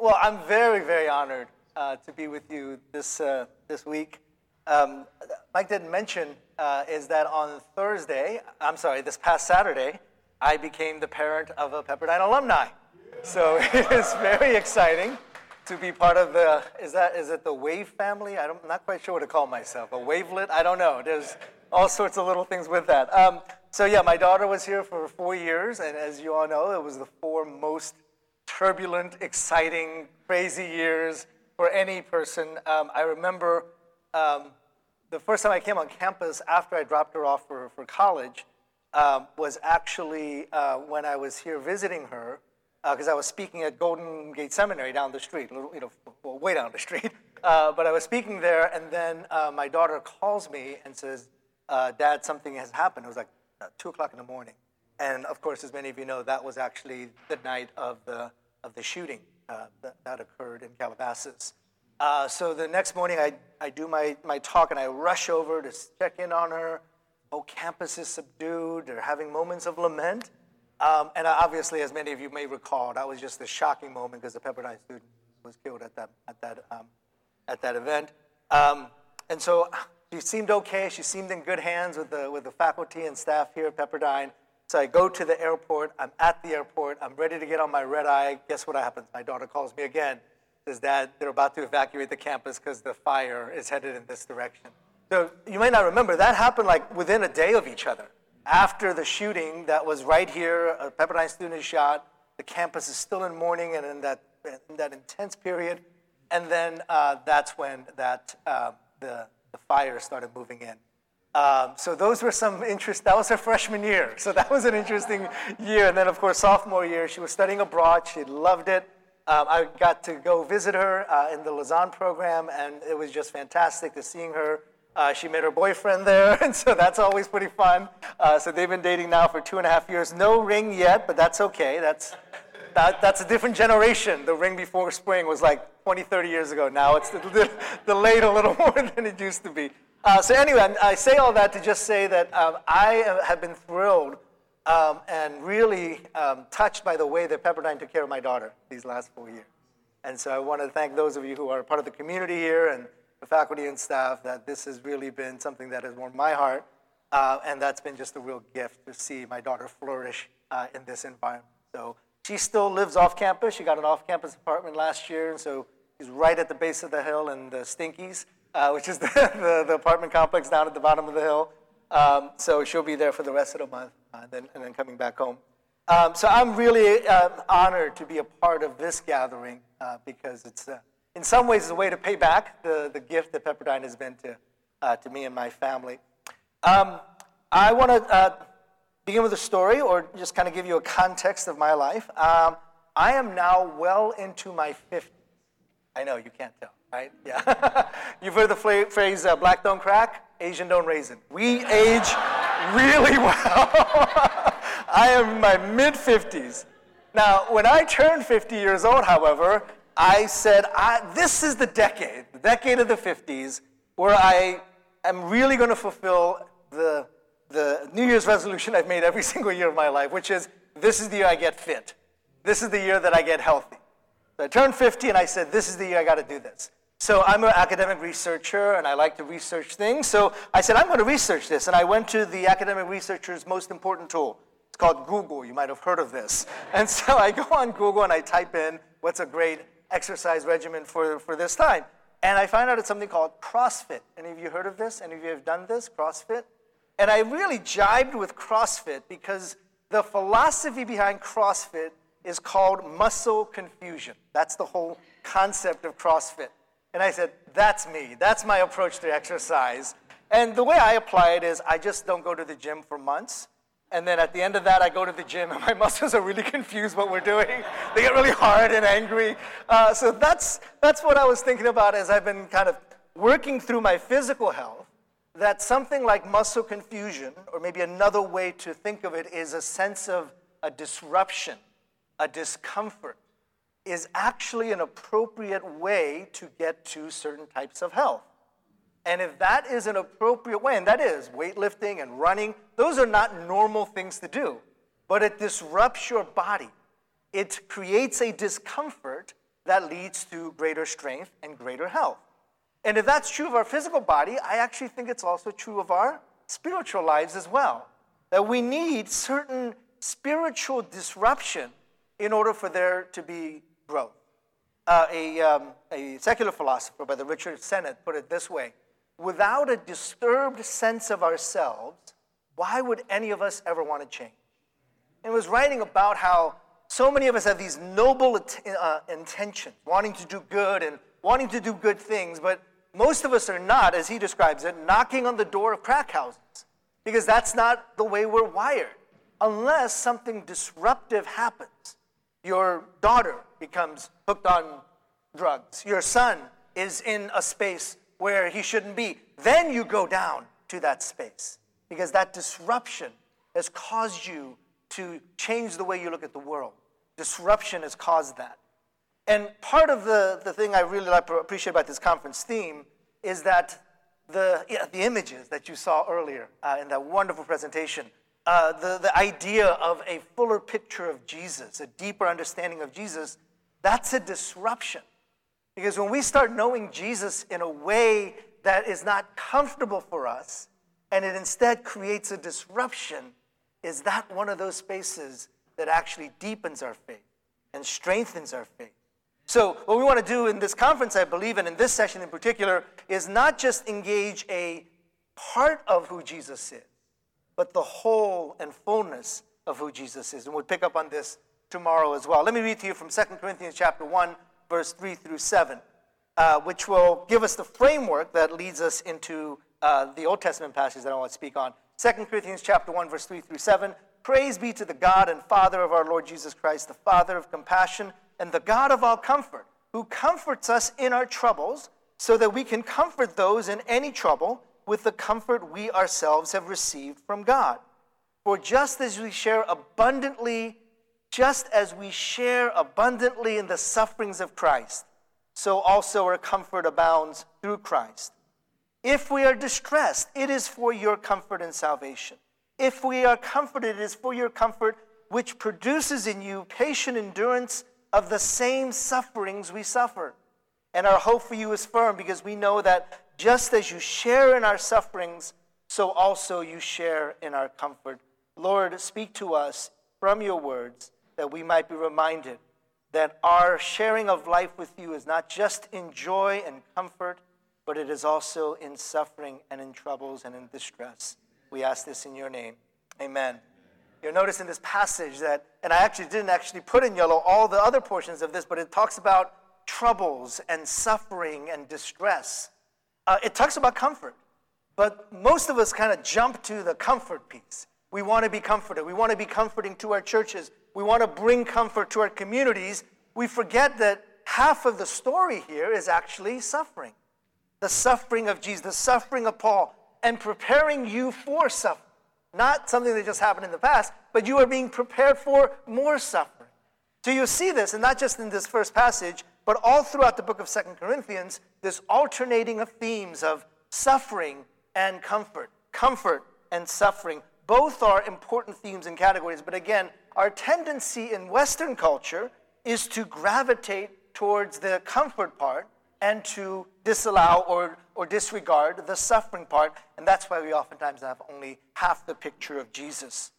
well, I'm very, very honored uh, to be with you this, uh, this week. Um, Mike didn't mention uh, is that on Thursday, I'm sorry, this past Saturday, I became the parent of a Pepperdine alumni. So it is very exciting to be part of the, is that, is it the Wave family? I'm not quite sure what to call myself. A wavelet? I don't know. There's all sorts of little things with that. Um, so yeah, my daughter was here for four years, and as you all know, it was the four most turbulent, exciting, crazy years for any person. Um, I remember um, the first time I came on campus after I dropped her off for, for college um, was actually uh, when I was here visiting her, because uh, I was speaking at Golden Gate Seminary down the street, little, you know, well, way down the street. Uh, but I was speaking there, and then uh, my daughter calls me and says, uh, Dad, something has happened. It was like 2 o'clock in the morning. And of course, as many of you know, that was actually the night of the, of the shooting that, that occurred in Calabasas. Uh, so the next morning, I, I do my, my talk and I rush over to check in on her. Oh, campus is subdued. They're having moments of lament. Um, and obviously, as many of you may recall, that was just a shocking moment because the Pepperdine student was killed at that, at that, um, at that event. Um, and so she seemed okay. She seemed in good hands with the, with the faculty and staff here at Pepperdine. So I go to the airport. I'm at the airport. I'm ready to get on my red eye. Guess what happens? My daughter calls me again says, Dad, they're about to evacuate the campus because the fire is headed in this direction. So you may not remember, that happened like within a day of each other. After the shooting that was right here, a Pepperdine student is shot, the campus is still in mourning and in that, in that intense period. And then uh, that's when that, uh, the, the fire started moving in. Um, so those were some interest. That was her freshman year, so that was an interesting year. And then, of course, sophomore year, she was studying abroad. She loved it. Um, I got to go visit her uh, in the Lausanne program, and it was just fantastic to seeing her. Uh, she met her boyfriend there, and so that's always pretty fun. Uh, so they've been dating now for two and a half years. No ring yet, but that's okay. That's, that, that's a different generation. The ring before spring was like 20, 30 years ago. Now it's delayed a little more than it used to be. Uh, so anyway, I say all that to just say that um, I have been thrilled um, and really um, touched by the way that Pepperdine took care of my daughter these last four years. And so I want to thank those of you who are part of the community here and the faculty and staff that this has really been something that has warmed my heart. Uh, and that's been just a real gift to see my daughter flourish uh, in this environment. So she still lives off campus. She got an off campus apartment last year, and so she's right at the base of the hill in the Stinkies, uh, which is the, the, the apartment complex down at the bottom of the hill. Um, so she'll be there for the rest of the month uh, then, and then coming back home. Um, so I'm really uh, honored to be a part of this gathering uh, because it's, uh, in some ways, a way to pay back the, the gift that Pepperdine has been to, uh, to me and my family. Um, I want to begin with a story or just kind of give you a context of my life. Um, I am now well into my 50s. I know, you can't tell, right? Yeah. You've heard the phrase black don't crack? Asian don't raisin. We age really well. I am in my mid 50s. Now, when I turned 50 years old, however, I said, I, This is the decade, the decade of the 50s, where I am really going to fulfill the, the New Year's resolution I've made every single year of my life, which is this is the year I get fit. This is the year that I get healthy. So I turned 50 and I said, This is the year I got to do this. So I'm an academic researcher and I like to research things. So I said, I'm going to research this. And I went to the academic researcher's most important tool. It's called Google. You might have heard of this. And so I go on Google and I type in what's a great exercise regimen for, for this time. And I find out it's something called CrossFit. Any of you heard of this? Any of you have done this, CrossFit? And I really jibed with CrossFit because the philosophy behind CrossFit is called muscle confusion. That's the whole concept of CrossFit. And I said, that's me. That's my approach to exercise. And the way I apply it is I just don't go to the gym for months. And then at the end of that, I go to the gym and my muscles are really confused what we're doing. They get really hard and angry. Uh, so that's, that's what I was thinking about as I've been kind of working through my physical health. That something like muscle confusion, or maybe another way to think of it, is a sense of a disruption, a discomfort is actually an appropriate way to get to certain types of health. And if that is an appropriate way, and that is weightlifting and running, those are not normal things to do, but it disrupts your body. It creates a discomfort that leads to greater strength and greater health. And if that's true of our physical body, I actually think it's also true of our spiritual lives as well. That we need certain spiritual disruption in order for there to be growth. Uh, a, um, a secular philosopher by the Richard Sennett put it this way Without a disturbed sense of ourselves, why would any of us ever want to change? And was writing about how so many of us have these noble uh, intentions, wanting to do good and wanting to do good things, but most of us are not, as he describes it, knocking on the door of crack houses, because that's not the way we're wired, unless something disruptive happens. Your daughter becomes hooked on drugs, your son is in a space where he shouldn't be. Then you go down to that space, because that disruption has caused you to change the way you look at the world. Disruption has caused that. And part of the, the thing I really like, appreciate about this conference theme is that the, yeah, the images that you saw earlier uh, in that wonderful presentation, uh, the, the idea of a fuller picture of Jesus, a deeper understanding of Jesus, that's a disruption. Because when we start knowing Jesus in a way that is not comfortable for us, and it instead creates a disruption, is that one of those spaces that actually deepens our faith and strengthens our faith? So, what we want to do in this conference, I believe, and in this session in particular, is not just engage a part of who Jesus is, but the whole and fullness of who Jesus is. And we'll pick up on this tomorrow as well. Let me read to you from 2 Corinthians chapter 1, verse 3 through 7, uh, which will give us the framework that leads us into uh, the Old Testament passage that I want to speak on. 2 Corinthians chapter 1, verse 3 through 7. Praise be to the God and Father of our Lord Jesus Christ, the Father of compassion and the God of all comfort, who comforts us in our troubles, so that we can comfort those in any trouble with the comfort we ourselves have received from God. For just as we share abundantly, just as we share abundantly in the sufferings of Christ, so also our comfort abounds through Christ. If we are distressed, it is for your comfort and salvation. If we are comforted, it is for your comfort, which produces in you patient endurance of the same sufferings we suffer. And our hope for you is firm because we know that just as you share in our sufferings, so also you share in our comfort. Lord, speak to us from your words that we might be reminded that our sharing of life with you is not just in joy and comfort, but it is also in suffering and in troubles and in distress. We ask this in your name. Amen. You'll notice in this passage that, and I actually didn't actually put in yellow all the other portions of this, but it talks about troubles and suffering and distress. Uh, it talks about comfort, but most of us kind of jump to the comfort piece. We want to be comforted. We want to be comforting to our churches. We want to bring comfort to our communities. We forget that half of the story here is actually suffering. The suffering of Jesus, the suffering of Paul, and preparing you for suffering. Not something that just happened in the past, but you are being prepared for more suffering. So you see this, and not just in this first passage, but all throughout the book of Second Corinthians, this alternating of themes of suffering and comfort, comfort and suffering. Both are important themes and categories, but again, our tendency in Western culture is to gravitate towards the comfort part and to disallow or, or disregard the suffering part. And that's why we oftentimes have only half the picture of Jesus.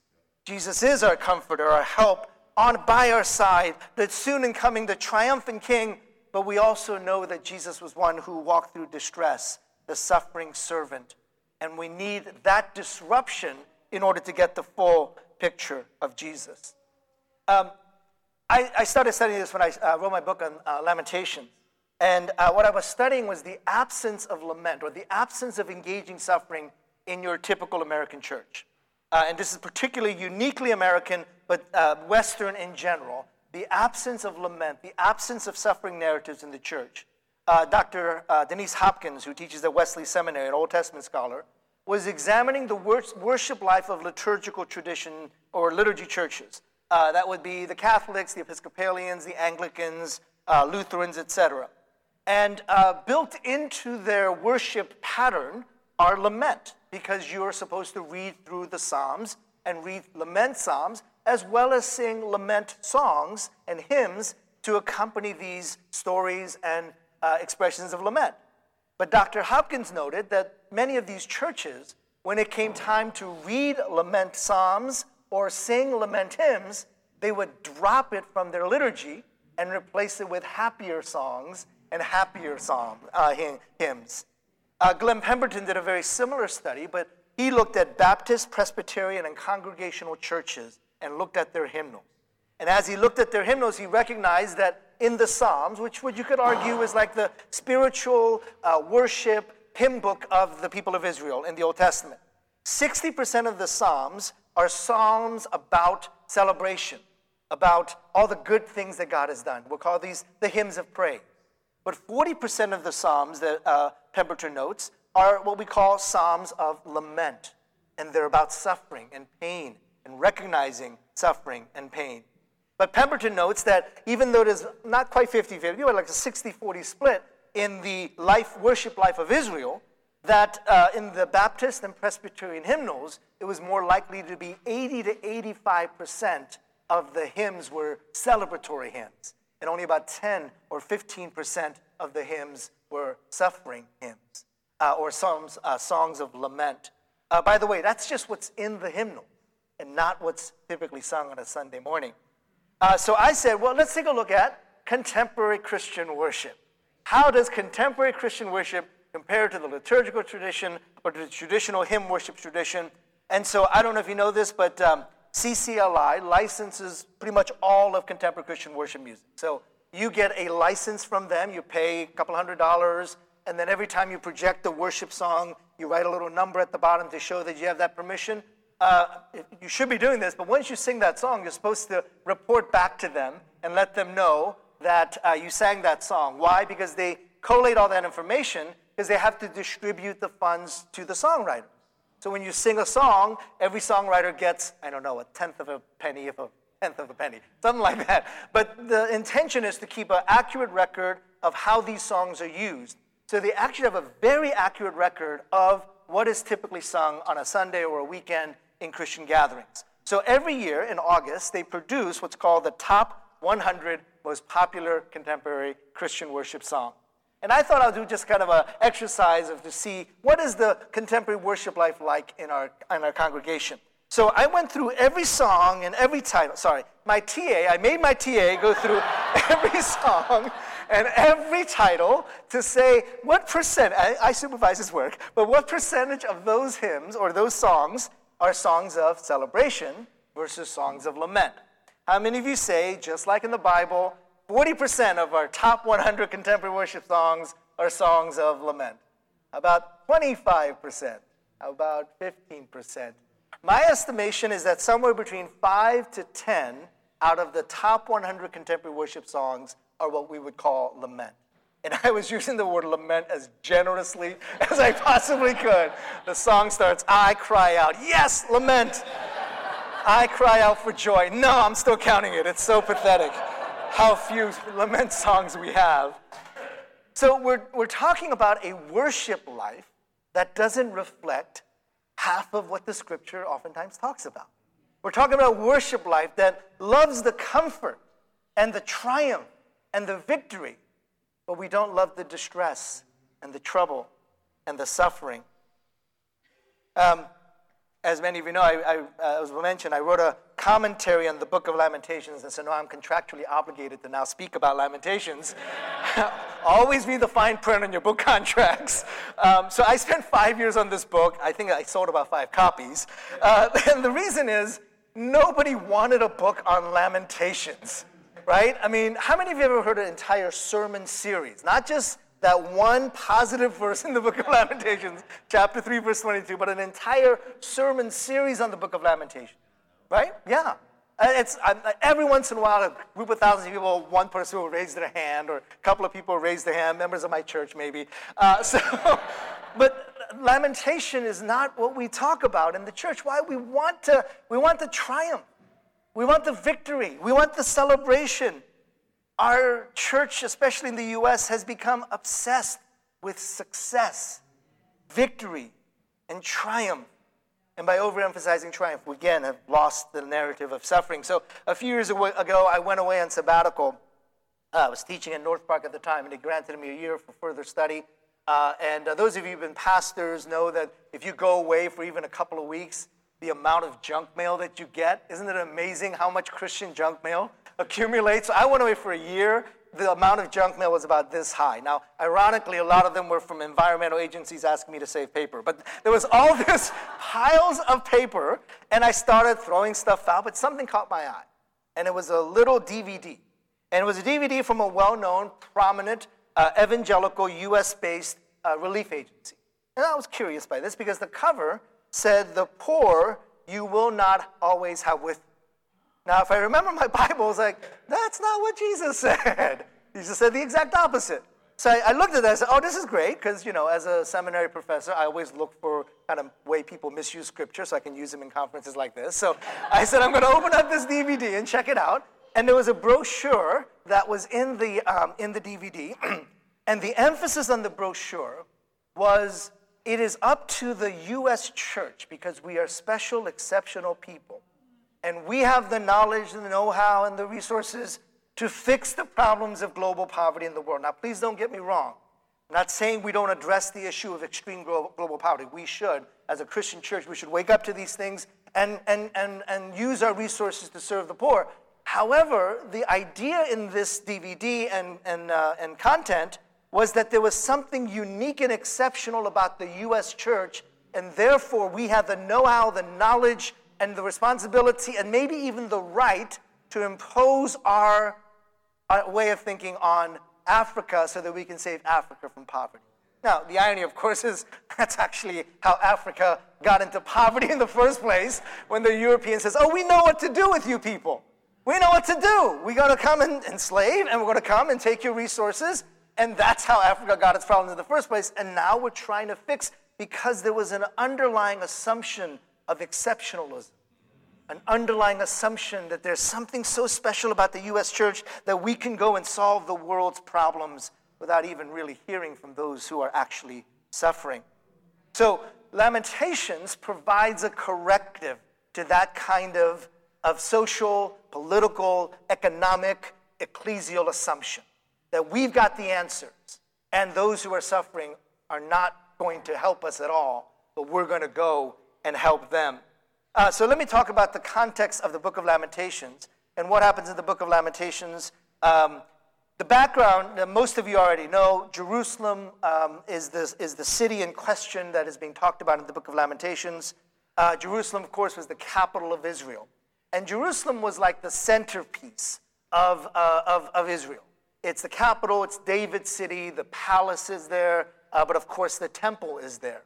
Jesus is our comforter, our help, on by our side, the soon and coming, the triumphant King. But we also know that Jesus was one who walked through distress, the suffering servant. And we need that disruption in order to get the full picture of Jesus. Um, I, I, started studying this when I uh, wrote my book on uh, Lamentations. And uh, what I was studying was the absence of lament or the absence of engaging suffering in your typical American church. Uh, and this is particularly uniquely American, but uh, Western in general. The absence of lament, the absence of suffering narratives in the church. Uh, Dr. Uh, Denise Hopkins, who teaches at Wesley Seminary, an Old Testament scholar, was examining the worship life of liturgical tradition or liturgy churches. Uh, that would be the Catholics, the Episcopalians, the Anglicans, Lutherans, etc. And uh, built into their worship pattern are lament, because you are supposed to read through the Psalms and read lament Psalms, as well as sing lament songs and hymns to accompany these stories and uh, expressions of lament. But Dr. Hopkins noted that many of these churches, when it came time to read lament psalms or sing lament hymns, they would drop it from their liturgy and replace it with happier songs and happier psalm, uh, hymns. Uh, Glenn Pemberton did a very similar study, but he looked at Baptist, Presbyterian, and Congregational churches and looked at their hymnals. And as he looked at their hymnals, he recognized that in the Psalms, which you could argue is like the spiritual uh, worship hymn book of the people of Israel in the Old Testament, 60% of the Psalms are psalms about celebration, about all the good things that God has done. We'll call these the hymns of praise. But 40% of the Psalms that uh, Pemberton notes are what we call Psalms of lament. And they're about suffering and pain and recognizing suffering and pain. But Pemberton notes that even though it is not quite 50 50, but like a 60 40 split in the life, worship life of Israel, that uh, in the Baptist and Presbyterian hymnals, it was more likely to be 80 to 85% of the hymns were celebratory hymns and only about 10 or 15% of the hymns were suffering hymns uh, or songs, uh, songs of lament. Uh, by the way, that's just what's in the hymnal and not what's typically sung on a Sunday morning. Uh, so I said, well, let's take a look at contemporary Christian worship. How does contemporary Christian worship compare to the liturgical tradition or to the traditional hymn worship tradition? And so I don't know if you know this, but um, CCLI licenses pretty much all of contemporary Christian worship music. So you get a license from them, you pay a couple hundred dollars, and then every time you project the worship song, you write a little number at the bottom to show that you have that permission. Uh, you should be doing this, but once you sing that song, you're supposed to report back to them and let them know that uh, you sang that song. Why? Because they collate all that information because they have to distribute the funds to the songwriter. So when you sing a song, every songwriter gets, I don't know, a tenth of a penny, if a tenth of a penny, something like that. But the intention is to keep an accurate record of how these songs are used. So they actually have a very accurate record of what is typically sung on a Sunday or a weekend in Christian gatherings. So every year in August, they produce what's called the top 100 most popular contemporary Christian worship song. And I thought I'll do just kind of an exercise of to see what is the contemporary worship life like in our, in our congregation. So I went through every song and every title. Sorry, my TA, I made my TA go through every song and every title to say what percent, I, I supervise his work, but what percentage of those hymns or those songs are songs of celebration versus songs of lament. How many of you say, just like in the Bible, 40% of our top 100 contemporary worship songs are songs of lament. About 25%, about 15%. My estimation is that somewhere between 5 to 10 out of the top 100 contemporary worship songs are what we would call lament. And I was using the word lament as generously as I possibly could. The song starts, I cry out, yes, lament. I cry out for joy. No, I'm still counting it. It's so pathetic how few lament songs we have. So we're, we're talking about a worship life that doesn't reflect half of what the scripture oftentimes talks about. We're talking about worship life that loves the comfort and the triumph and the victory, but we don't love the distress and the trouble and the suffering. Um, as many of you know, I, I, uh, as we mentioned, I wrote a commentary on the book of Lamentations, and so now I'm contractually obligated to now speak about Lamentations. Always read the fine print on your book contracts. Um, so I spent five years on this book. I think I sold about five copies. Uh, and the reason is nobody wanted a book on Lamentations, right? I mean, how many of you ever heard an entire sermon series? Not just that one positive verse in the book of Lamentations, chapter 3, verse 22, but an entire sermon series on the book of Lamentations. Right? Yeah. It's, every once in a while, a group of thousands of people, one person will raise their hand, or a couple of people raise their hand, members of my church maybe. Uh, so, but lamentation is not what we talk about in the church. Why? We want, to, we want the triumph. We want the victory. We want the celebration. Our church, especially in the US, has become obsessed with success, victory, and triumph. And by overemphasizing triumph, we again have lost the narrative of suffering. So a few years ago, I went away on sabbatical Uh, I was teaching at North Park at the time, and they granted me a year for further study. Uh, and uh, those of you who've been pastors know that if you go away for even a couple of weeks, the amount of junk mail that you get, isn't it amazing how much Christian junk mail accumulates? I went away for a year. The amount of junk mail was about this high. Now, ironically, a lot of them were from environmental agencies asking me to save paper. But there was all this piles of paper, and I started throwing stuff out, but something caught my eye. And it was a little DVD. And it was a DVD from a well known, prominent uh, evangelical US based uh, relief agency. And I was curious by this because the cover said, The poor you will not always have with you. Now, if I remember my Bible, it's like, that's not what Jesus said. Jesus said the exact opposite. So I, I looked at that and said, oh, this is great, because, you know, as a seminary professor, I always look for kind of way people misuse scripture so I can use them in conferences like this. So I said, I'm going to open up this DVD and check it out. And there was a brochure that was in the, um, in the DVD. and the emphasis on the brochure was it is up to the U.S. church because we are special, exceptional people. And we have the knowledge, and the know how, and the resources to fix the problems of global poverty in the world. Now, please don't get me wrong. I'm not saying we don't address the issue of extreme global poverty. We should. As a Christian church, we should wake up to these things and, and, and, and use our resources to serve the poor. However, the idea in this DVD and, and, uh, and content was that there was something unique and exceptional about the U.S. church, and therefore we have the know how, the knowledge, and the responsibility, and maybe even the right to impose our, our way of thinking on Africa so that we can save Africa from poverty. Now, the irony, of course, is that's actually how Africa got into poverty in the first place when the European says, Oh, we know what to do with you people. We know what to do. We're going to come and enslave, and we're going to come and take your resources. And that's how Africa got its problems in the first place. And now we're trying to fix because there was an underlying assumption of exceptionalism, an underlying assumption that there's something so special about the U.S. church that we can go and solve the world's problems without even really hearing from those who are actually suffering. So, Lamentations provides a corrective to that kind of, of social political, economic, ecclesial assumption that we've got the answers and those who are suffering are not going to help us at all, but we're going to go and help them. Uh, so let me talk about the context of the book of Lamentations and what happens in the book of Lamentations. Um, the background, uh, most of you already know, Jerusalem um, is, the, is the city in question that is being talked about in the book of Lamentations. Uh, Jerusalem, of course, was the capital of Israel. And Jerusalem was like the centerpiece of, uh, of, of Israel. It's the capital, it's David's city, the palace is there, uh, but of course the temple is there.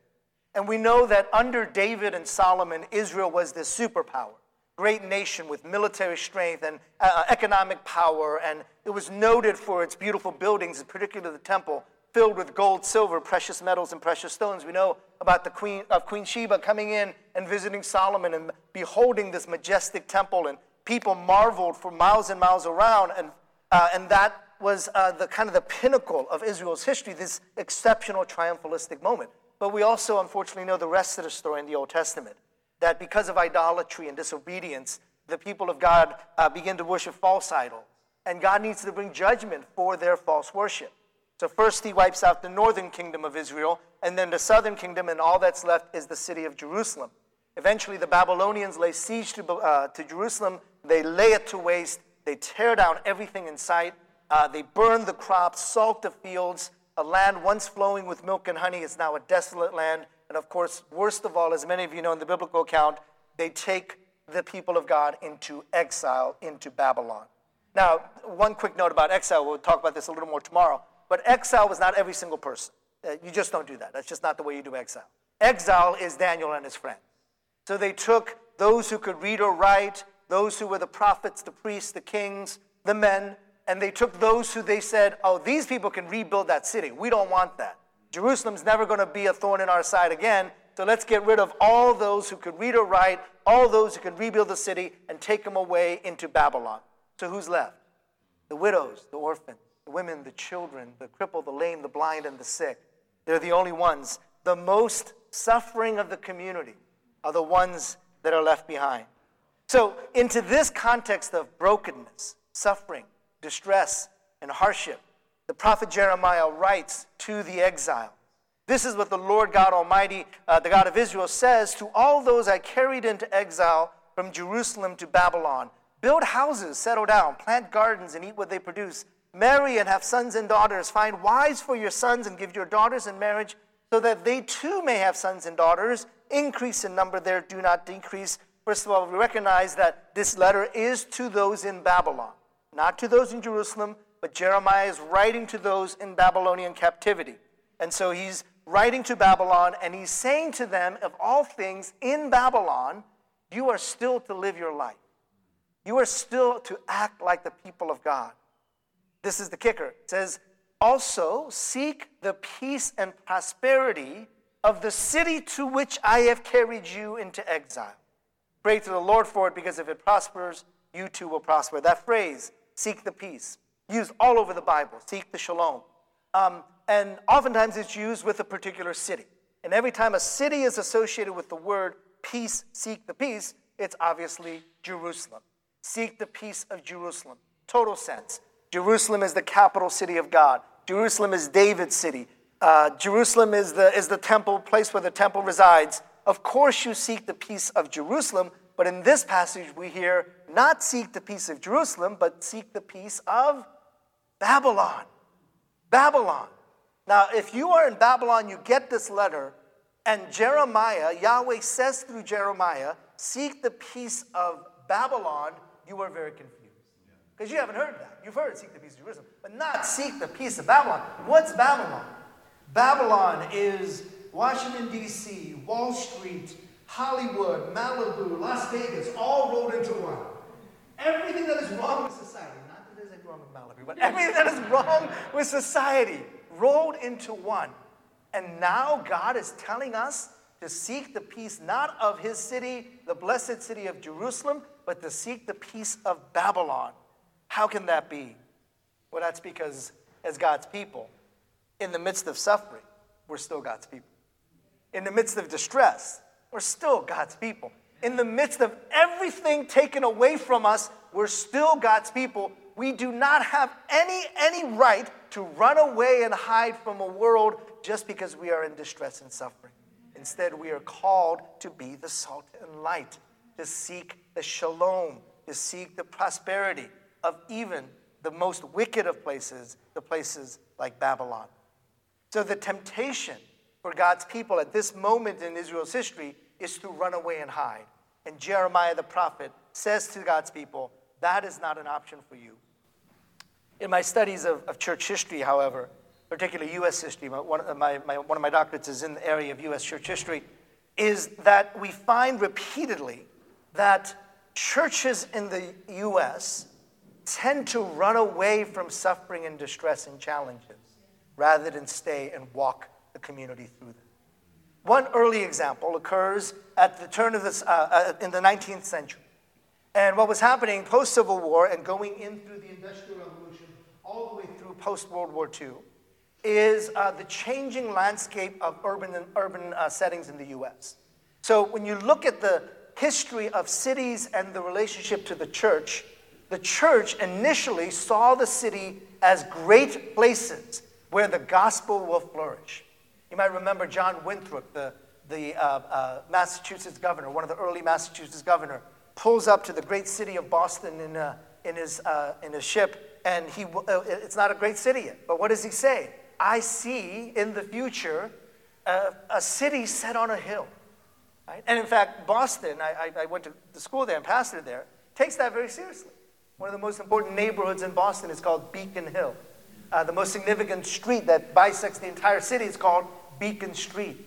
And we know that under David and Solomon, Israel was this superpower, great nation with military strength and uh, economic power, and it was noted for its beautiful buildings, particularly the temple, filled with gold, silver, precious metals, and precious stones. We know about the queen of Queen Sheba coming in and visiting Solomon and beholding this majestic temple, and people marveled for miles and miles around, and, uh, and that was uh, the kind of the pinnacle of Israel's history, this exceptional triumphalistic moment. But we also, unfortunately, know the rest of the story in the Old Testament that because of idolatry and disobedience, the people of God uh, begin to worship false idols. And God needs to bring judgment for their false worship. So, first, he wipes out the northern kingdom of Israel, and then the southern kingdom, and all that's left is the city of Jerusalem. Eventually, the Babylonians lay siege to, uh, to Jerusalem. They lay it to waste. They tear down everything in sight. Uh, they burn the crops, salt the fields. A land once flowing with milk and honey is now a desolate land. And of course, worst of all, as many of you know in the biblical account, they take the people of God into exile, into Babylon. Now, one quick note about exile, we'll talk about this a little more tomorrow. But exile was not every single person. Uh, you just don't do that. That's just not the way you do exile. Exile is Daniel and his friends. So they took those who could read or write, those who were the prophets, the priests, the kings, the men, and they took those who they said, oh, these people can rebuild that city. We don't want that. Jerusalem's never going to be a thorn in our side again. So let's get rid of all those who could read or write, all those who could rebuild the city, and take them away into Babylon. So who's left? The widows, the orphans the women, the children, the crippled, the lame, the blind, and the sick. They're the only ones. The most suffering of the community are the ones that are left behind. So, into this context of brokenness, suffering, distress, and hardship. The prophet Jeremiah writes to the exile This is what the Lord God Almighty, uh, the God of Israel, says to all those I carried into exile from Jerusalem to Babylon Build houses, settle down, plant gardens, and eat what they produce. Marry and have sons and daughters. Find wives for your sons and give your daughters in marriage, so that they too may have sons and daughters. Increase in number there, do not decrease. First of all, we recognize that this letter is to those in Babylon, not to those in Jerusalem, but Jeremiah is writing to those in Babylonian captivity. And so he's writing to Babylon, and he's saying to them, of all things in Babylon, you are still to live your life. You are still to act like the people of God. This is the kicker. It says, also seek the peace and prosperity of the city to which I have carried you into exile. Pray to the Lord for it because if it prospers, you too will prosper. That phrase, seek the peace, used all over the Bible, seek the shalom. Um, and oftentimes it's used with a particular city. And every time a city is associated with the word peace, seek the peace, it's obviously Jerusalem. Seek the peace of Jerusalem. Total sense. Jerusalem is the capital city of God. Jerusalem is David's city. Uh, Jerusalem is the, is the temple, place where the temple resides. Of course, you seek the peace of Jerusalem, but in this passage, we hear not seek the peace of Jerusalem, but seek the peace of Babylon. Babylon. Now, if you are in Babylon, you get this letter, and Jeremiah, Yahweh says through Jeremiah, seek the peace of Babylon you are very confused. Because you haven't heard that. You've heard seek the peace of Jerusalem, but not seek the peace of Babylon. What's Babylon? Babylon is Washington, D.C., Wall Street, Hollywood, Malibu, Las Vegas, all rolled into one. Everything that is wrong with society, not that there's anything wrong with Malibu, but everything that is wrong with society rolled into one. And now God is telling us to seek the peace not of his city, the blessed city of Jerusalem, but to seek the peace of Babylon. How can that be? Well, that's because as God's people, in the midst of suffering, we're still God's people. In the midst of distress, we're still God's people. In the midst of everything taken away from us, we're still God's people. We do not have any, any right to run away and hide from a world just because we are in distress and suffering. Instead, we are called to be the salt and light, to seek the shalom, to seek the prosperity of even the most wicked of places, the places like Babylon. So the temptation for God's people at this moment in Israel's history is to run away and hide. And Jeremiah the prophet says to God's people, that is not an option for you. In my studies of, of church history, however, particularly U.S. history, my, one, of my, my, one of my doctorates is in the area of U.S. church history, is that we find repeatedly that churches in the U.S. tend to run away from suffering and distress and challenges rather than stay and walk the community through them. One early example occurs at the turn of this, uh, uh, in the 19th century. And what was happening post Civil War and going in through the Industrial Revolution all the way through post World War II is uh, the changing landscape of urban, and urban uh, settings in the US. So when you look at the history of cities and the relationship to the church, the church initially saw the city as great places where the gospel will flourish. You might remember John Winthrop, the, the uh, uh, Massachusetts governor, one of the early Massachusetts governor, pulls up to the great city of Boston in, uh, in, his, uh, in his ship, and he, uh, it's not a great city yet. But what does he say? I see in the future uh, a city set on a hill Right? And in fact, Boston, I, I, went to the school there and pastored there, takes that very seriously. One of the most important neighborhoods in Boston is called Beacon Hill. Uh, the most significant street that bisects the entire city is called Beacon Street.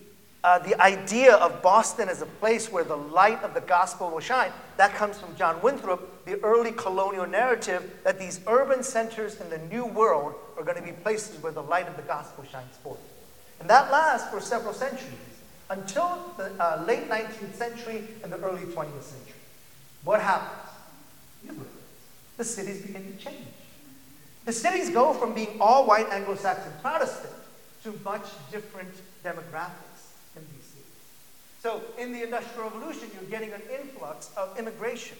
Uh, the idea of Boston as a place where the light of the gospel will shine, that comes from John Winthrop, the early colonial narrative that these urban centers in the new world are going to be places where the light of the gospel shines forth. And that lasts for several centuries until the uh, late 19th century and the early 20th century. What happens? The cities begin to change. The cities go from being all white Anglo Saxon Protestant to much different demographics in these cities. So, in the Industrial Revolution, you're getting an influx of immigration,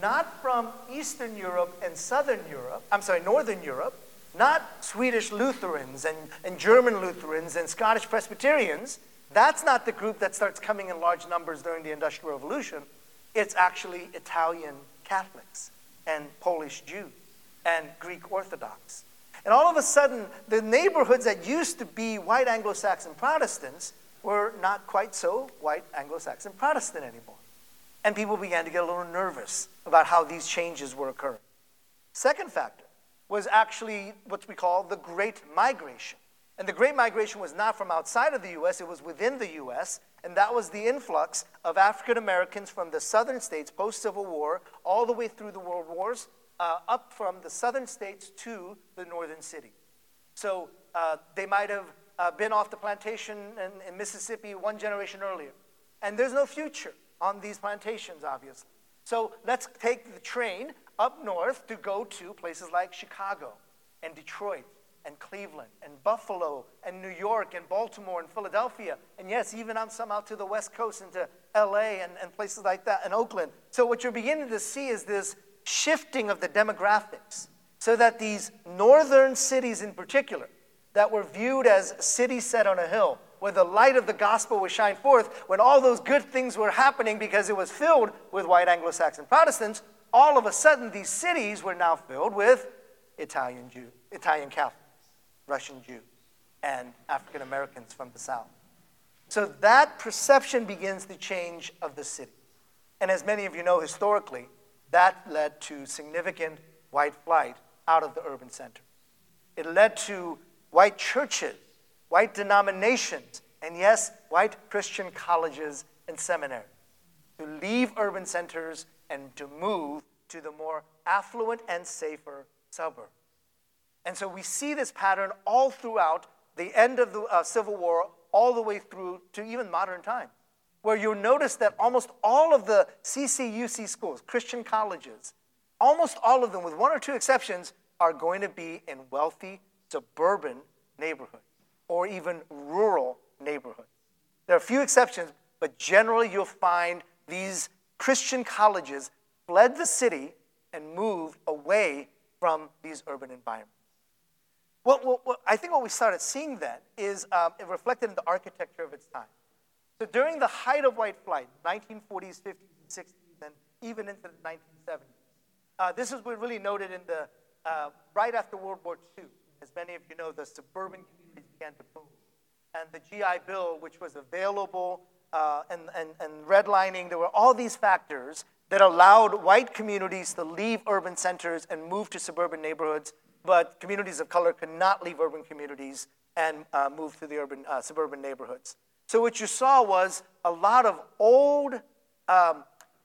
not from Eastern Europe and Southern Europe, I'm sorry, Northern Europe, not Swedish Lutherans and, and German Lutherans and Scottish Presbyterians. That's not the group that starts coming in large numbers during the Industrial Revolution. It's actually Italian Catholics and Polish Jews and Greek Orthodox. And all of a sudden, the neighborhoods that used to be white Anglo Saxon Protestants were not quite so white Anglo Saxon Protestant anymore. And people began to get a little nervous about how these changes were occurring. Second factor was actually what we call the Great Migration. And the Great Migration was not from outside of the US, it was within the US. And that was the influx of African Americans from the southern states post Civil War all the way through the World Wars, uh, up from the southern states to the northern city. So uh, they might have uh, been off the plantation in, in Mississippi one generation earlier. And there's no future on these plantations, obviously. So let's take the train up north to go to places like Chicago and Detroit and Cleveland and Buffalo and New York and Baltimore and Philadelphia. And yes, even on some out to the West Coast into LA and, and places like that and Oakland. So what you're beginning to see is this shifting of the demographics so that these northern cities in particular that were viewed as cities set on a hill where the light of the gospel would shine forth when all those good things were happening because it was filled with white anglo-saxon protestants all of a sudden these cities were now filled with italian jew italian catholics russian jews and african americans from the south. So that perception begins the change of the city. And as many of you know historically that led to significant white flight out of the urban center. It led to white churches, white denominations, and yes, white Christian colleges and seminaries to leave urban centers and to move to the more affluent and safer suburb. And so we see this pattern all throughout the end of the uh, Civil War, all the way through to even modern times where you'll notice that almost all of the CCUC schools, Christian colleges, almost all of them, with one or two exceptions, are going to be in wealthy suburban neighborhoods or even rural neighborhoods. There are a few exceptions, but generally you'll find these Christian colleges fled the city and moved away from these urban environments. Well, well, I think what we started seeing then is um, it reflected in the architecture of its time. So during the height of white flight, 1940s, 50s, 60s, and even into the 1970s, uh, this is what really noted in the uh, right after World War II. As many of you know, the suburban communities began to boom. And the GI Bill, which was available, uh, and, and, and redlining, there were all these factors that allowed white communities to leave urban centers and move to suburban neighborhoods, but communities of color could not leave urban communities and uh, move to the urban, uh, suburban neighborhoods. So, what you saw was a lot of old um,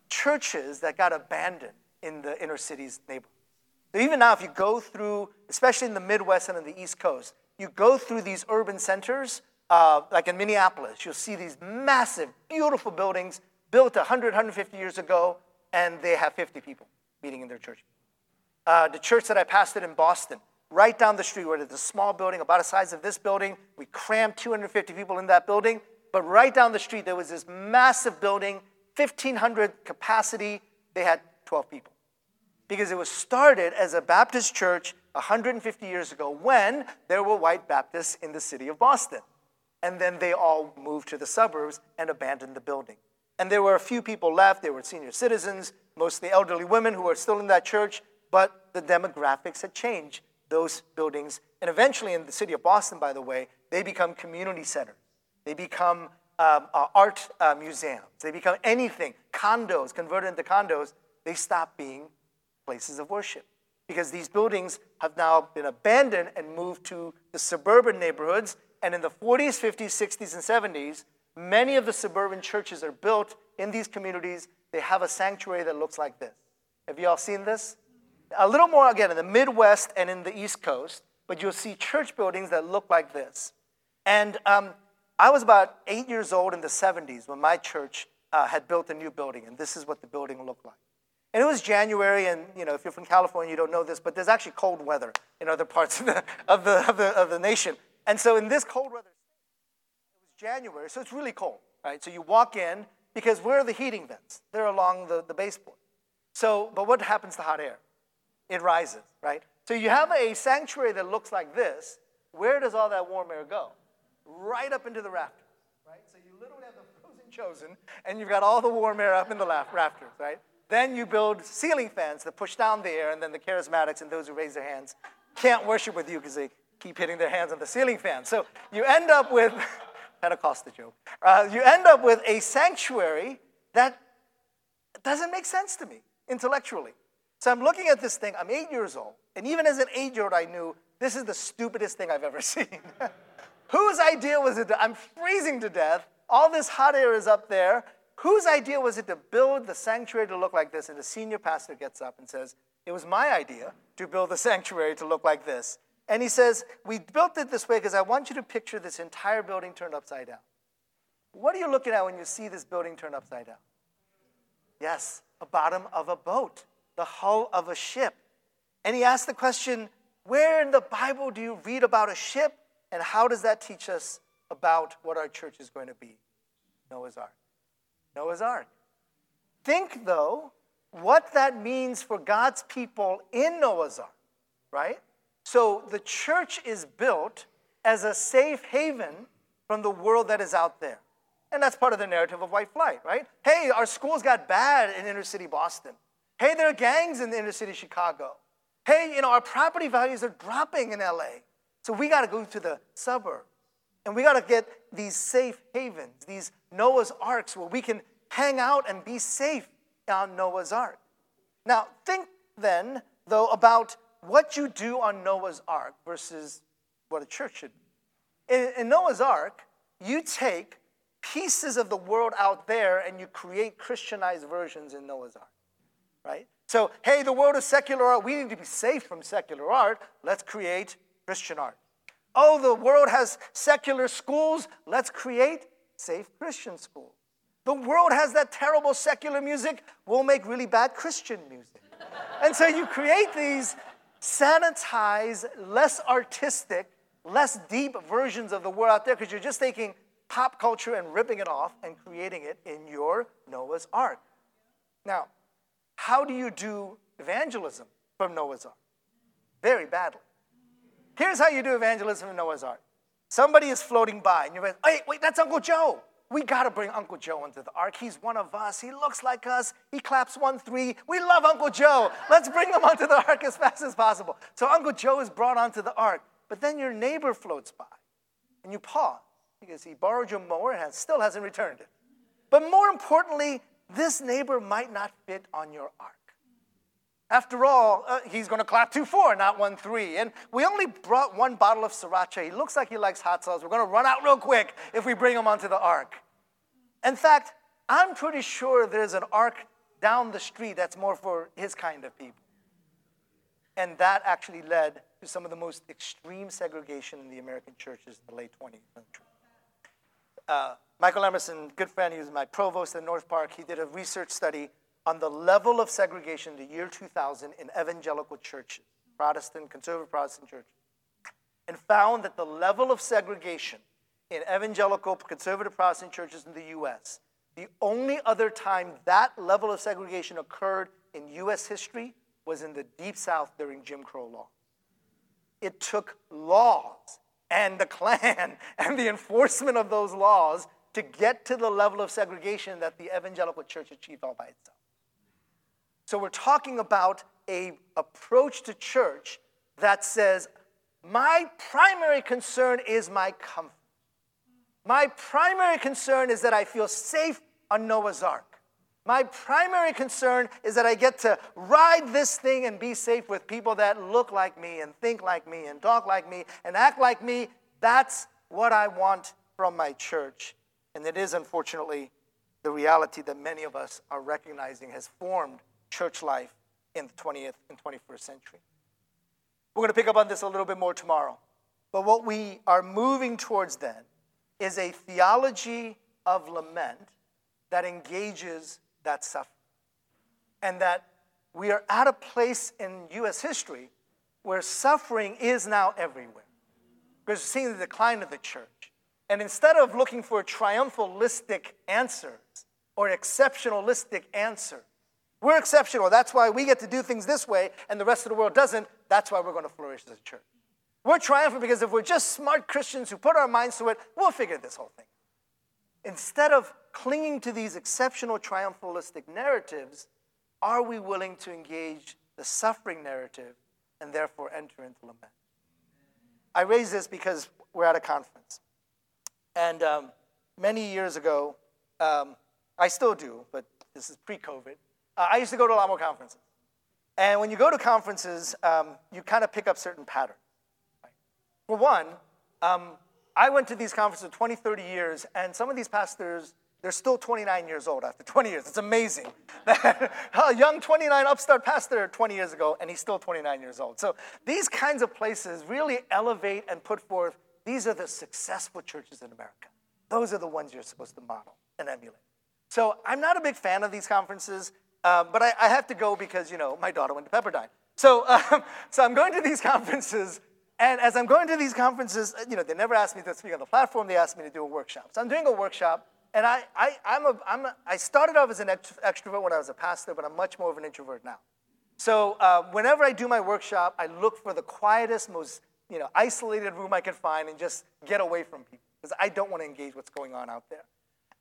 churches that got abandoned in the inner cities neighborhoods. So, even now, if you go through, especially in the Midwest and on the East Coast, you go through these urban centers, uh, like in Minneapolis, you'll see these massive, beautiful buildings built 100, 150 years ago, and they have 50 people meeting in their church. Uh, the church that I pastored in Boston, right down the street, where there's a small building about the size of this building, we crammed 250 people in that building. But right down the street, there was this massive building, 1,500 capacity. They had 12 people. Because it was started as a Baptist church 150 years ago when there were white Baptists in the city of Boston. And then they all moved to the suburbs and abandoned the building. And there were a few people left. They were senior citizens, mostly elderly women who were still in that church, but the demographics had changed. Those buildings, and eventually in the city of Boston, by the way, they become community centers. They become um, uh, art uh, museums. They become anything, condos, converted into condos. They stop being places of worship because these buildings have now been abandoned and moved to the suburban neighborhoods. And in the 40s, 50s, 60s, and 70s, many of the suburban churches are built in these communities. They have a sanctuary that looks like this. Have you all seen this? A little more again in the Midwest and in the East Coast, but you'll see church buildings that look like this. And um, I was about eight years old in the 70s when my church uh, had built a new building, and this is what the building looked like. And it was January, and you know, if you're from California, you don't know this, but there's actually cold weather in other parts of the, of the, of the, of the nation. And so in this cold weather, it was January, so it's really cold, right? So you walk in, because where are the heating vents? They're along the, the baseboard. So, but what happens to hot air? It rises, right? So you have a sanctuary that looks like this. Where does all that warm air go? Right up into the rafters, right? So you literally have the frozen chosen, and you've got all the warm air up in the rafters, right? Then you build ceiling fans that push down the air, and then the charismatics and those who raise their hands can't worship with you because they keep hitting their hands on the ceiling fan. So you end up with Pentecostal joke. Uh, you end up with a sanctuary that doesn't make sense to me intellectually. So I'm looking at this thing. I'm eight years old, and even as an eight-year-old, I knew this is the stupidest thing I've ever seen. Whose idea was it? To, I'm freezing to death. All this hot air is up there. Whose idea was it to build the sanctuary to look like this? And the senior pastor gets up and says, It was my idea to build the sanctuary to look like this. And he says, We built it this way because I want you to picture this entire building turned upside down. What are you looking at when you see this building turned upside down? Yes, a bottom of a boat, the hull of a ship. And he asked the question, Where in the Bible do you read about a ship? And how does that teach us about what our church is going to be? Noah's Ark. Noah's Ark. Think, though, what that means for God's people in Noah's Ark, right? So the church is built as a safe haven from the world that is out there. And that's part of the narrative of white flight, right? Hey, our schools got bad in inner city Boston. Hey, there are gangs in the inner city Chicago. Hey, you know, our property values are dropping in LA. So we got to go to the suburbs. And we got to get these safe havens, these Noah's arks where we can hang out and be safe on Noah's ark. Now, think then, though, about what you do on Noah's Ark versus what a church should be. In, in Noah's Ark, you take pieces of the world out there and you create Christianized versions in Noah's Ark, right? So, hey, the world is secular art. We need to be safe from secular art. Let's create Christian art. Oh, the world has secular schools. Let's create safe Christian schools. The world has that terrible secular music. We'll make really bad Christian music. and so you create these sanitize less artistic, less deep versions of the world out there because you're just taking pop culture and ripping it off and creating it in your Noah's Ark. Now, how do you do evangelism from Noah's Ark? Very badly. Here's how you do evangelism in Noah's Ark. Somebody is floating by, and you're like, hey, wait, that's Uncle Joe. We got to bring Uncle Joe into the ark. He's one of us. He looks like us. He claps one, three. We love Uncle Joe. Let's bring him onto the ark as fast as possible. So Uncle Joe is brought onto the ark. But then your neighbor floats by and you pause because he borrowed your mower and still hasn't returned it. But more importantly, this neighbor might not fit on your ark. After all, uh, he's going to clap 2 4, not 1 3. And we only brought one bottle of sriracha. He looks like he likes hot sauce. We're going to run out real quick if we bring him onto the ark. In fact, I'm pretty sure there's an ark down the street that's more for his kind of people. And that actually led to some of the most extreme segregation in the American churches in the late 20th century. Uh, Michael Emerson, good friend, he was my provost at North Park. He did a research study on the level of segregation in the year 2000 in evangelical churches, Protestant, conservative Protestant churches, and found that the level of segregation in evangelical, conservative Protestant churches in the US, the only other time that level of segregation occurred in US history was in the Deep South during Jim Crow law. It took laws and the Klan and the enforcement of those laws to get to the level of segregation that the evangelical church achieved all by itself. So we're talking about a approach to church that says, my primary concern is my comfort. My primary concern is that I feel safe on Noah's Ark. My primary concern is that I get to ride this thing and be safe with people that look like me and think like me and talk like me and act like me. That's what I want from my church. And it is, unfortunately, the reality that many of us are recognizing has formed church life in the 20th and 21st century. We're going to pick up on this a little bit more tomorrow. But what we are moving towards then is a theology of lament that engages that suffering. And that we are at a place in US history where suffering is now everywhere. Because we're seeing the decline of the church. And instead of looking for triumphalistic answers or exceptionalistic answers, We're exceptional. That's why we get to do things this way and the rest of the world doesn't. That's why we're going to flourish as a church. We're triumphant because if we're just smart Christians who put our minds to it, we'll figure this whole thing. Instead of clinging to these exceptional triumphalistic narratives, are we willing to engage the suffering narrative and therefore enter into lament? I raise this because we're at a conference. And um, many years ago, um, I still do, but this is pre COVID, uh, I used to go to a lot more conferences. And when you go to conferences, um, you kind of pick up certain patterns. Right? For one, um, I went to these conferences 20, 30 years, and some of these pastors, they're still 29 years old after 20 years. It's amazing. a young 29 upstart pastor 20 years ago, and he's still 29 years old. So these kinds of places really elevate and put forth these are the successful churches in America. Those are the ones you're supposed to model and emulate. So I'm not a big fan of these conferences. Um, but I, I, have to go because, you know, my daughter went to Pepperdine. So, um, so I'm going to these conferences, and as I'm going to these conferences, you know, they never asked me to speak on the platform, they asked me to do a workshop. So I'm doing a workshop, and I, I, I'm a, I'm a, I started off as an extrovert when I was a pastor, but I'm much more of an introvert now. So uh, whenever I do my workshop, I look for the quietest, most you know, isolated room I can find and just get away from people because I don't want to engage what's going on out there.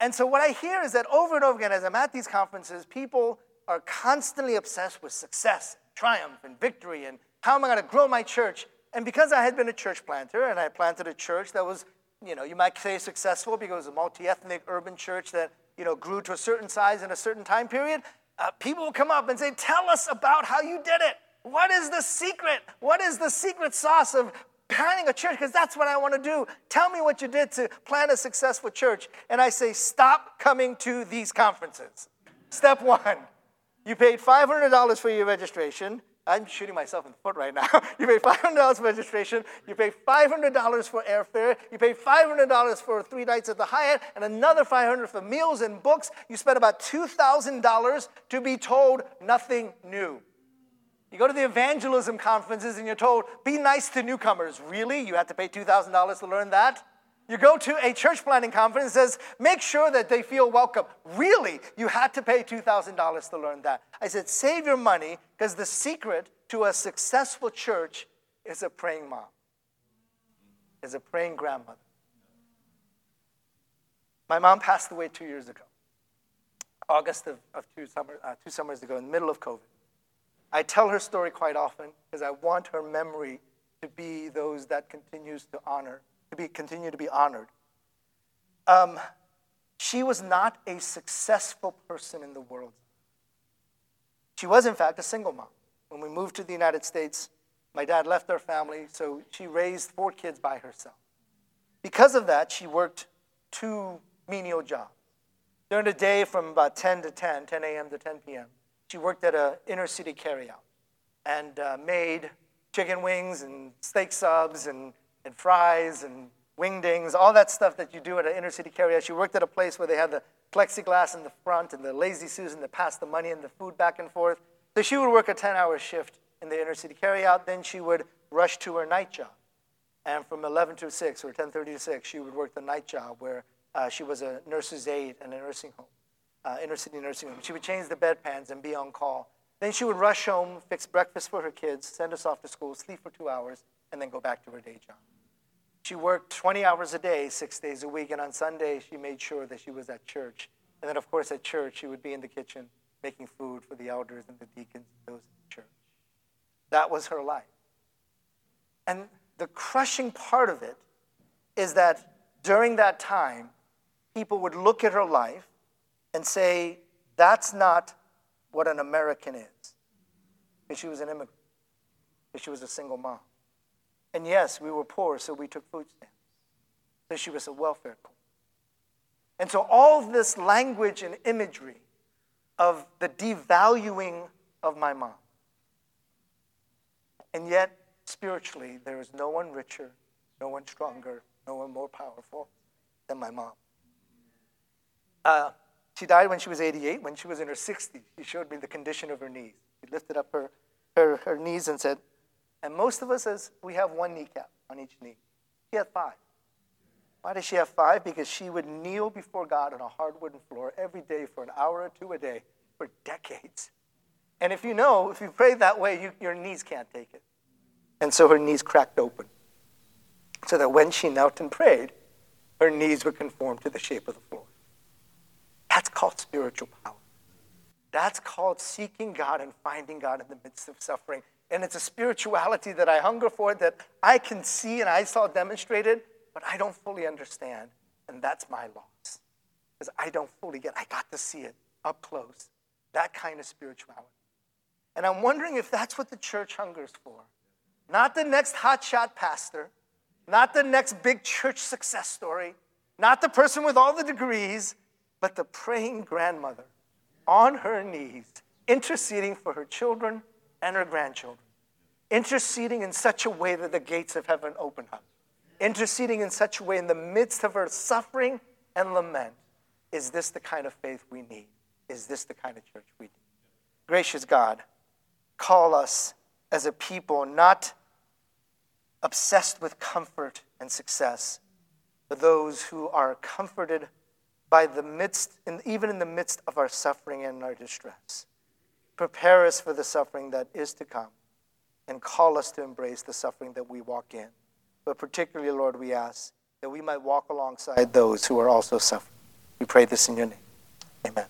And so what I hear is that over and over again, as I'm at these conferences, people are constantly obsessed with success, triumph, and victory, and how am I going to grow my church? And because I had been a church planter and I planted a church that was, you know, you might say successful because it was a multi-ethnic urban church that, you know, grew to a certain size in a certain time period, uh, people will come up and say, tell us about how you did it. What is the secret? What is the secret sauce of planning a church? Because that's what I want to do. Tell me what you did to plan a successful church. And I say, stop coming to these conferences. Step one. You paid $500 for your registration. I'm shooting myself in the foot right now. you pay $500 for registration. You pay $500 for airfare. You pay $500 for three nights at the Hyatt and another $500 for meals and books. You spend about $2,000 to be told nothing new. You go to the evangelism conferences and you're told, be nice to newcomers. Really? You have to pay $2,000 to learn that? You go to a church planting conference and says, make sure that they feel welcome. Really? You had to pay $2,000 to learn that. I said, save your money because the secret to a successful church is a praying mom, is a praying grandmother. My mom passed away two years ago, August of, of two, summer, uh, two summers ago, in the middle of COVID. I tell her story quite often because I want her memory to be those that continues to honor to be, continue to be honored. Um, she was not a successful person in the world. She was, in fact, a single mom. When we moved to the United States, my dad left our family, so she raised four kids by herself. Because of that, she worked two menial jobs. During the day, from about 10 to 10, 10 a.m. to 10 p.m., she worked at an inner city carryout and uh, made chicken wings and steak subs and and fries and wingdings, all that stuff that you do at an inner city carryout. She worked at a place where they had the plexiglass in the front and the lazy Susan that passed the money and the food back and forth. So she would work a 10 hour shift in the inner city carryout. Then she would rush to her night job. And from 11 to 6 or 10.30 to 6, she would work the night job where uh, she was a nurse's aide in a nursing home, uh, inner city nursing home. She would change the bedpans and be on call. Then she would rush home, fix breakfast for her kids, send us off to school, sleep for two hours, and then go back to her day job. She worked 20 hours a day, six days a week, and on Sunday, she made sure that she was at church. And then, of course, at church, she would be in the kitchen making food for the elders and the deacons and those in the church. That was her life. And the crushing part of it is that during that time, people would look at her life and say, that's not what an American is. Because she was an immigrant, because she was a single mom. And yes, we were poor, so we took food stamps. So she was a welfare poor. And so all this language and imagery of the devaluing of my mom. And yet, spiritually, there is no one richer, no one stronger, no one more powerful than my mom. Uh, she died when she was 88. When she was in her 60s, she showed me the condition of her knees. She lifted up her, her, her knees and said, and most of us, as we have one kneecap on each knee. She had five. Why does she have five? Because she would kneel before God on a hard wooden floor every day for an hour or two a day for decades. And if you know, if you pray that way, you, your knees can't take it. And so her knees cracked open. So that when she knelt and prayed, her knees would conform to the shape of the floor. That's called spiritual power. That's called seeking God and finding God in the midst of suffering. And it's a spirituality that I hunger for, that I can see and I saw demonstrated, but I don't fully understand. And that's my loss. Because I don't fully get I got to see it up close. That kind of spirituality. And I'm wondering if that's what the church hungers for. Not the next hotshot pastor, not the next big church success story, not the person with all the degrees, but the praying grandmother on her knees, interceding for her children and her grandchildren, interceding in such a way that the gates of heaven open up, interceding in such a way in the midst of her suffering and lament. Is this the kind of faith we need? Is this the kind of church we need? Gracious God, call us as a people not obsessed with comfort and success, but those who are comforted by the midst, in, even in the midst of our suffering and our distress. Prepare us for the suffering that is to come and call us to embrace the suffering that we walk in. But particularly, Lord, we ask that we might walk alongside those who are also suffering. We pray this in your name. Amen.